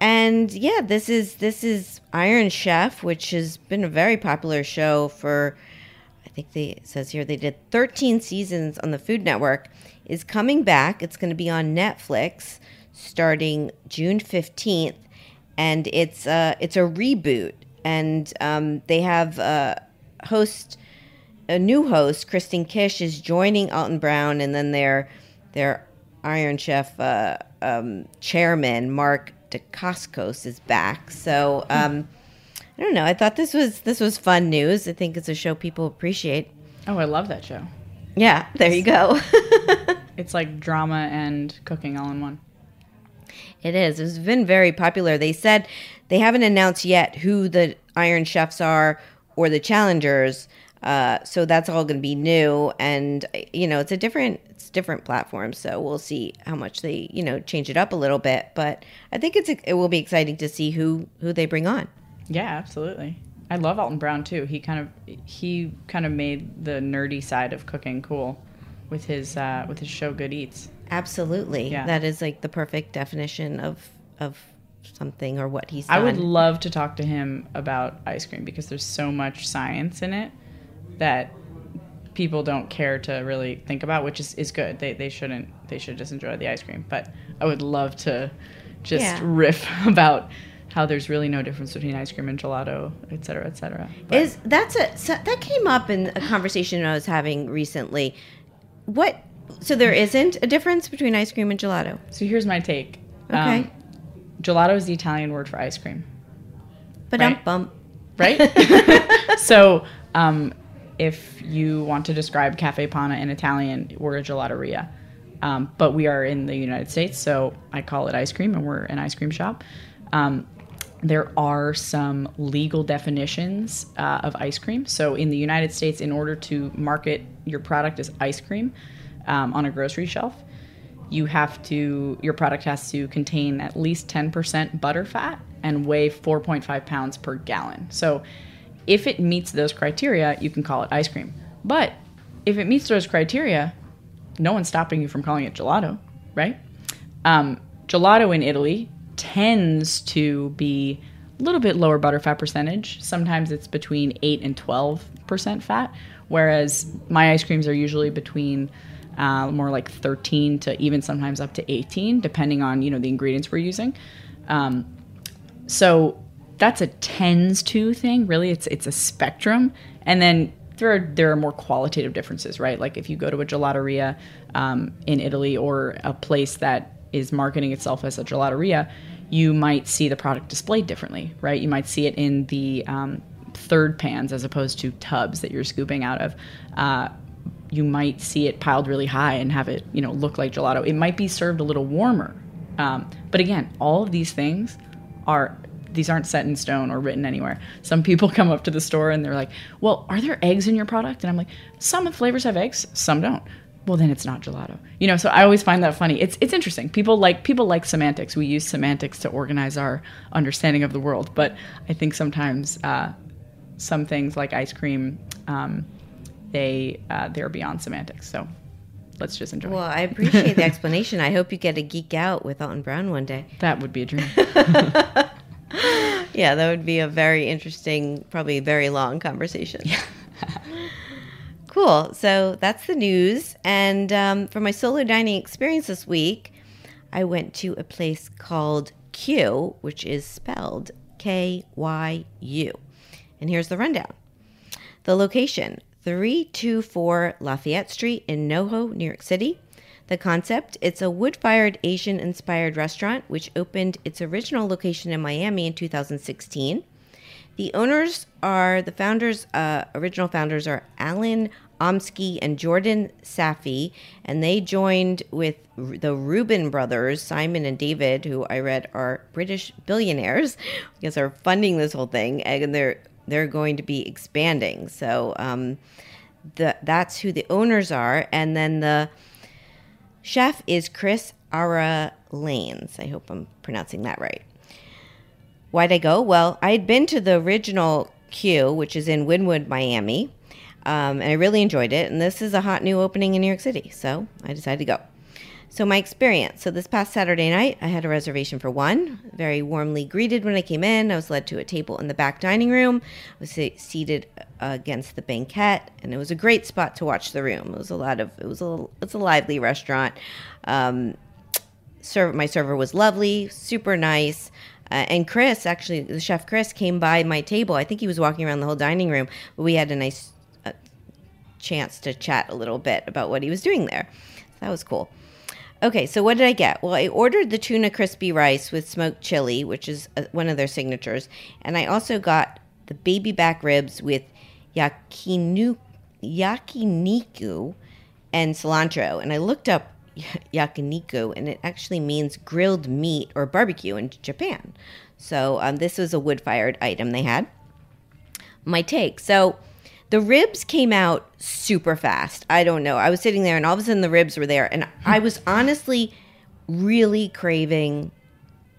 And yeah, this is this is Iron Chef, which has been a very popular show for think they it says here they did 13 seasons on the Food Network. Is coming back. It's going to be on Netflix starting June 15th, and it's uh it's a reboot. And um, they have a host, a new host, Kristen Kish, is joining Alton Brown, and then their their Iron Chef uh, um, chairman Mark Dacascos is back. So um, I don't know. I thought this was this was fun news. I think it's a show people appreciate. Oh, I love that show. Yeah, there you go. It's like drama and cooking all in one. It is. It's been very popular. They said they haven't announced yet who the Iron Chefs are or the challengers. Uh, so that's all going to be new, and you know it's a different it's different platform. So we'll see how much they you know change it up a little bit. But I think it's it will be exciting to see who who they bring on. Yeah, absolutely. I love Alton Brown too. He kind of he kind of made the nerdy side of cooking cool with his uh, with his show Good Eats. Absolutely, Yeah. that is like the perfect definition of of something or what he's. I would love to talk to him about ice cream because there's so much science in it that people don't care to really think about, which is, is good. They, they shouldn't they should just enjoy the ice cream. But I would love to just Yeah. riff about how there's really no difference between ice cream and gelato, et cetera, et cetera. But- Is that's a so that came up in a conversation I was having recently. What? So there isn't a difference between ice cream and gelato. so here's my take. Okay. Um, gelato is the Italian word for ice cream. But Right. bump. right? so, um, if you want to describe Caffè Panna in Italian, we're a gelateria. Um, but we are in the United States, so I call it ice cream, and we're an ice cream shop. Um, there are some legal definitions uh, of ice cream. So, in the United States, in order to market your product as ice cream um, on a grocery shelf, you have to your product has to contain at least 10% butter fat and weigh 4.5 pounds per gallon. So if it meets those criteria you can call it ice cream. But if it meets those criteria no one's stopping you from calling it gelato right? Um, gelato in italy tends to be a little bit lower butter fat percentage. Sometimes it's between 8 and 12% fat whereas my ice creams are usually between uh, more like 13 to even sometimes up to 18 depending on you know the ingredients we're using. Um, so that's a tends to thing really. It's it's a spectrum. And then there are there are more qualitative differences right? Like if you go to a gelateria um, in italy or a place that is marketing itself as a gelateria you might see the product displayed differently right you might see it in the um, third pans as opposed to tubs that you're scooping out of uh, you might see it piled really high and have it, you know, look like gelato. It might be served a little warmer. Um, but again, all of these things are these aren't set in stone or written anywhere. Some people come up to the store and they're like, "Well, are there eggs in your product?" And I'm like, "Some flavors have eggs, some don't." Well, then it's not gelato. You know, so I always find that funny. It's it's interesting. People like people like semantics. We use semantics to organize our understanding of the world, but I think sometimes uh, some things like ice cream um, they uh, they're beyond semantics. So let's just enjoy. Well, I appreciate the explanation. I hope you get a geek out with Alton Brown one day. that would be a dream. Yeah, that would be a very interesting, probably very long conversation. Yeah. cool. So that's the news. And um, for my solo dining experience this week, I went to a place called Kyu, which is spelled K Y U. And here's the rundown the location 324 Lafayette Street in NoHo, New York City. The concept it's a wood fired Asian inspired restaurant which opened its original location in Miami in 2016. The owners are the founders, uh, original founders are Alan Omsky and Jordan Safi, and they joined with the Reuben brothers, Simon and David, who I read are British billionaires, because are funding this whole thing, and they're they're going to be expanding. So um, the, that's who the owners are, and then the Chef is Chris Ara Lanes. I hope I'm pronouncing that right. Why'd I go? Well, I had been to the original Kyu, which is in Wynwood, Miami, um, and I really enjoyed it. And this is a hot new opening in New York City, so I decided to go. So, my experience. So, this past Saturday night, I had a reservation for one. Very warmly greeted when I came in. I was led to a table in the back dining room. I was seated uh, against the banquette, and it was a great spot to watch the room. It was a lot of, it was a, it's a lively restaurant. Um, serve, my server was lovely, super nice. Uh, and Chris, actually, the chef Chris came by my table. I think he was walking around the whole dining room, we had a nice uh, chance to chat a little bit about what he was doing there. That was cool. Okay, so what did I get? Well, I ordered the tuna crispy rice with smoked chili, which is uh, one of their signatures, and I also got the baby back ribs with yakinu, yakiniku and cilantro. And I looked up yakiniku, and it actually means grilled meat or barbecue in Japan. So um, this was a wood fired item they had. My take. So the ribs came out super fast. I don't know. I was sitting there and all of a sudden the ribs were there. And I was honestly really craving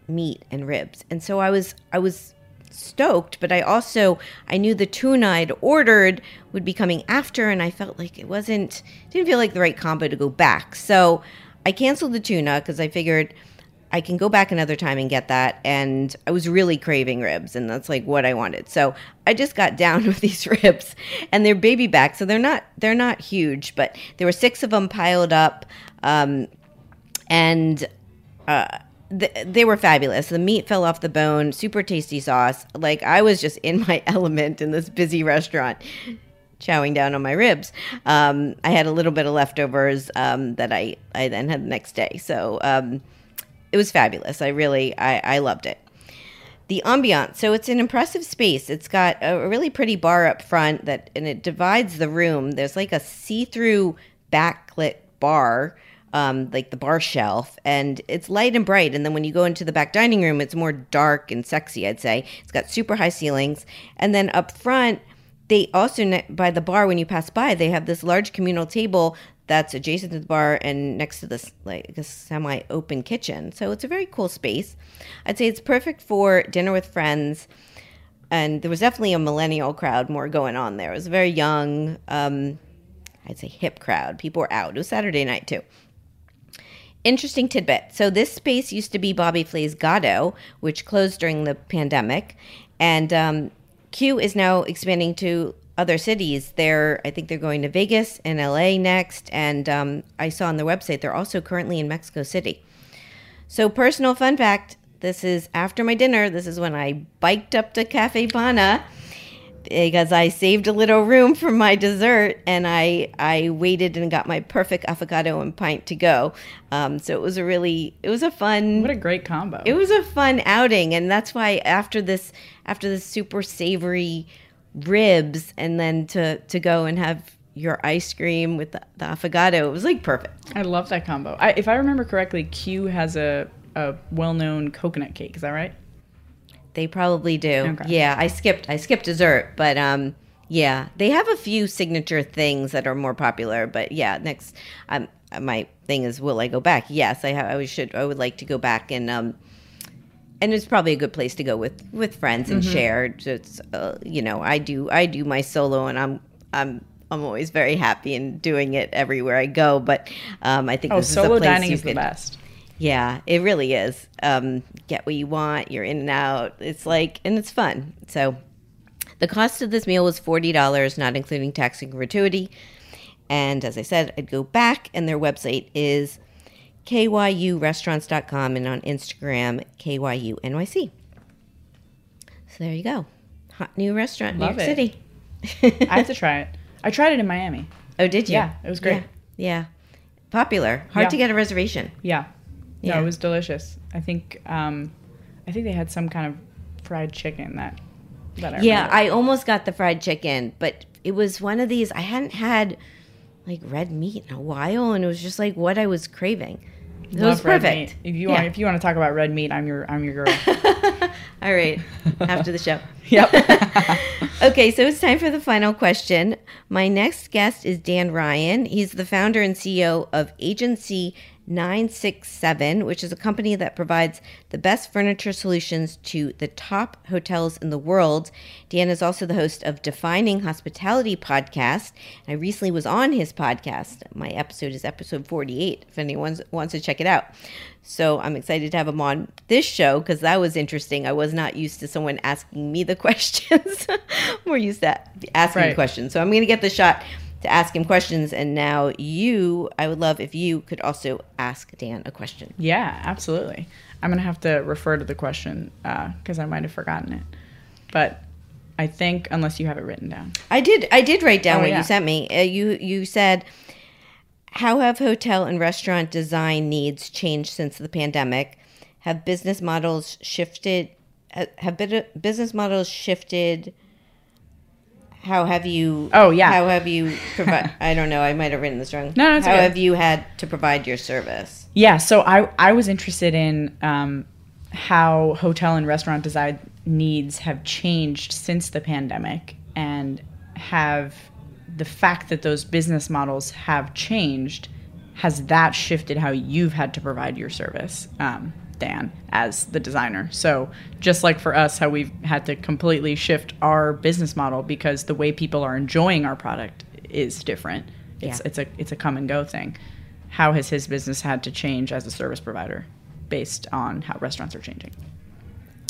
meat and ribs. And so I was I was stoked, but I also I knew the tuna I'd ordered would be coming after and I felt like it wasn't didn't feel like the right combo to go back. So I canceled the tuna because I figured I can go back another time and get that. And I was really craving ribs, and that's like what I wanted. So I just got down with these ribs, and they're baby back, so they're not they're not huge, but there were six of them piled up, um, and. Uh, they were fabulous. The meat fell off the bone, super tasty sauce. Like I was just in my element in this busy restaurant, chowing down on my ribs. Um, I had a little bit of leftovers um, that I I then had the next day. So um, it was fabulous. I really, I, I loved it. The ambiance. So it's an impressive space. It's got a really pretty bar up front that, and it divides the room. There's like a see-through backlit bar, um, like the bar shelf, and it's light and bright. And then when you go into the back dining room, it's more dark and sexy. I'd say it's got super high ceilings, and then up front they also by the bar when you pass by they have this large communal table that's adjacent to the bar and next to this like a semi-open kitchen. So it's a very cool space. I'd say it's perfect for dinner with friends. And there was definitely a millennial crowd more going on there. It was a very young, um, I'd say hip crowd. People were out. It was Saturday night too. Interesting tidbit. So this space used to be Bobby Flay's Gato, which closed during the pandemic, and um, Kyu is now expanding to other cities. They're, I think they're going to Vegas and LA next. And um, I saw on their website they're also currently in Mexico City. So, personal fun fact this is after my dinner. This is when I biked up to Caffè Panna because I saved a little room for my dessert and I I waited and got my perfect affogato and pint to go. Um, so it was a really it was a fun what a great combo. It was a fun outing and that's why after this after this super savory ribs and then to to go and have your ice cream with the, the affogato. It was like perfect. I love that combo. I, if I remember correctly, Kyu has a, a well known coconut cake. Is that right? They probably do. Okay. Yeah, I skipped I skipped dessert, but um yeah, they have a few signature things that are more popular. But yeah, next um my thing is will I go back? Yes, I I should I would like to go back and um and it's probably a good place to go with with friends and mm-hmm. share. Just uh, you know, I do I do my solo, and I'm I'm I'm always very happy in doing it everywhere I go. But um, I think Oh, this is a solo place dining you is the best. Yeah, it really is. Um, get what you want. You're in and out. It's like, and it's fun. So, the cost of this meal was forty dollars, not including tax and gratuity. And as I said, I'd go back, and their website is kyurestaurants.com and on Instagram kyunyc. So there you go, hot new restaurant in Love New York it. City. I have to try it. I tried it in Miami. oh, did you? Yeah, it was great. Yeah, yeah. popular. Hard Yeah. to get a reservation. Yeah. Yeah. No, it was delicious. I think um, I think they had some kind of fried chicken that that I Yeah, remember. I almost got the fried chicken, but it was one of these I hadn't had like red meat in a while, and it was just like what I was craving. It was Love red perfect. meat. If you Yeah. want if you want to talk about red meat, I'm your I'm your girl. All right, after the show. yep. Okay, so it's time for the final question. My next guest is Dan Ryan. He's the founder and CEO of Agency 967, which is a company that provides the best furniture solutions to the top hotels in the world. Dan is also the host of Defining Hospitality podcast. I recently was on his podcast. My episode is episode 48, if anyone wants to check it out. So I'm excited to have him on this show because that was interesting. I was not used to someone asking me the questions. We're used to asking Right. questions. So I'm going to get the shot to ask him questions. And now you, I would love if you could also ask Dan a question. yeah, absolutely. I'm gonna have to refer to the question because I might have forgotten it, but I think unless you have it written down. I did. I did write down Oh, what yeah. you sent me. Uh, you you said, "How have hotel and restaurant design needs changed since the pandemic? Have business models shifted? Have business models shifted? How have you? Oh, yeah. How have you? Provi- I don't know. I might have written this wrong. No, no, it's How okay. have you had to provide your service? Yeah, so I I was interested in um, how hotel and restaurant design needs have changed since the pandemic, and have the fact that those business models have changed has that shifted how you've had to provide your service, um, Dan, as the designer. So just like for us, how we've had to completely shift our business model because the way people are enjoying our product is different. It's Yeah. it's a it's a come and go thing. How has his business had to change as a service provider based on how restaurants are changing?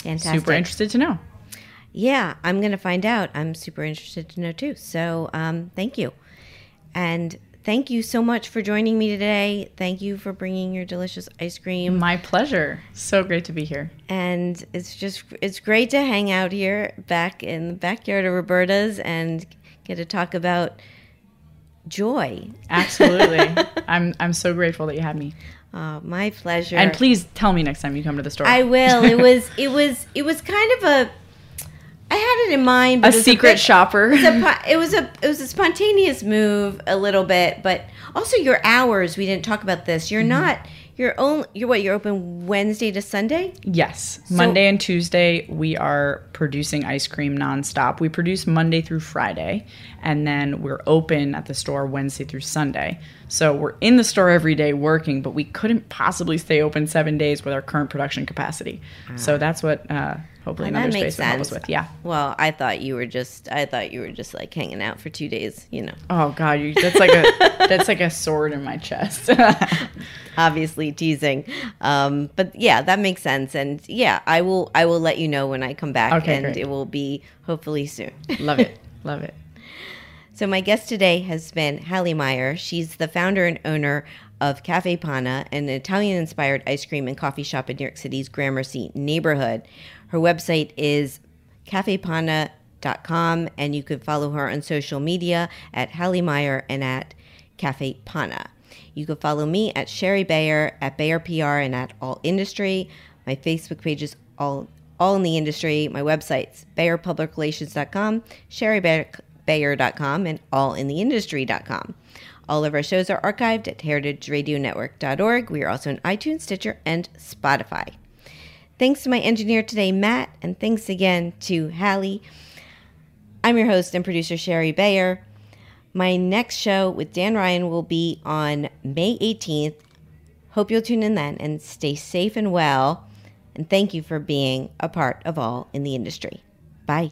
Fantastic. Super interested to know. Yeah, I'm going to find out. I'm super interested to know too. So, um, thank you. And thank you so much for joining me today. Thank you for bringing your delicious ice cream. My pleasure. So great to be here. And it's just, it's great to hang out here back in the backyard of Roberta's and get to talk about joy. Absolutely. I'm I'm so grateful that you had me. Uh, my pleasure. And please tell me next time you come to the store. I will. It was, it was, it was kind of a, I had it in mind, but a it was secret bit- shopper. it was a it was a it was a spontaneous move a little bit, but also your hours. We didn't talk about this. Mm-hmm. You're not. You're only. You're what? You're open Wednesday to Sunday. Yes. Monday and Tuesday, we are producing ice cream nonstop. We produce Monday through Friday, and then we're open at the store Wednesday through Sunday. So we're in the store every day working, but we couldn't possibly stay open seven days with our current production capacity. So that's what uh, hopefully. That another makes space will help us sense. with. Yeah. Well, I thought you were just. I thought you were just like hanging out for two days. You know, Oh God, you, that's like a that's like a sword in my chest. obviously teasing. Um, but yeah, that makes sense. And yeah, I will. I will let you know when I come back, Okay, and great. it will be hopefully soon. love it, love it. So my guest today has been Hallie Meyer. She's the founder and owner of Caffè Panna, an Italian-inspired ice cream and coffee shop in New York City's Gramercy neighborhood. Her website is cafepana.com, and you could follow her on social media at Hallie Meyer and at Caffè Panna. You could follow me at Shari Bayer, at Bayer PR, and at All Industry. My Facebook page is all all in the industry. My websites, BayerPublicRelations.com, ShariBayer.com, and allintheindustry.com. All of our shows are archived at heritageradionetwork.org. We are also on iTunes, Stitcher, and Spotify. Thanks to my engineer today, Matt, and thanks again to Hallie. I'm your host and producer, Shari Bayer. My next show with Dan Ryan will be on May 18th. Hope you'll tune in then and stay safe and well. And thank you for being a part of all in the industry. Bye.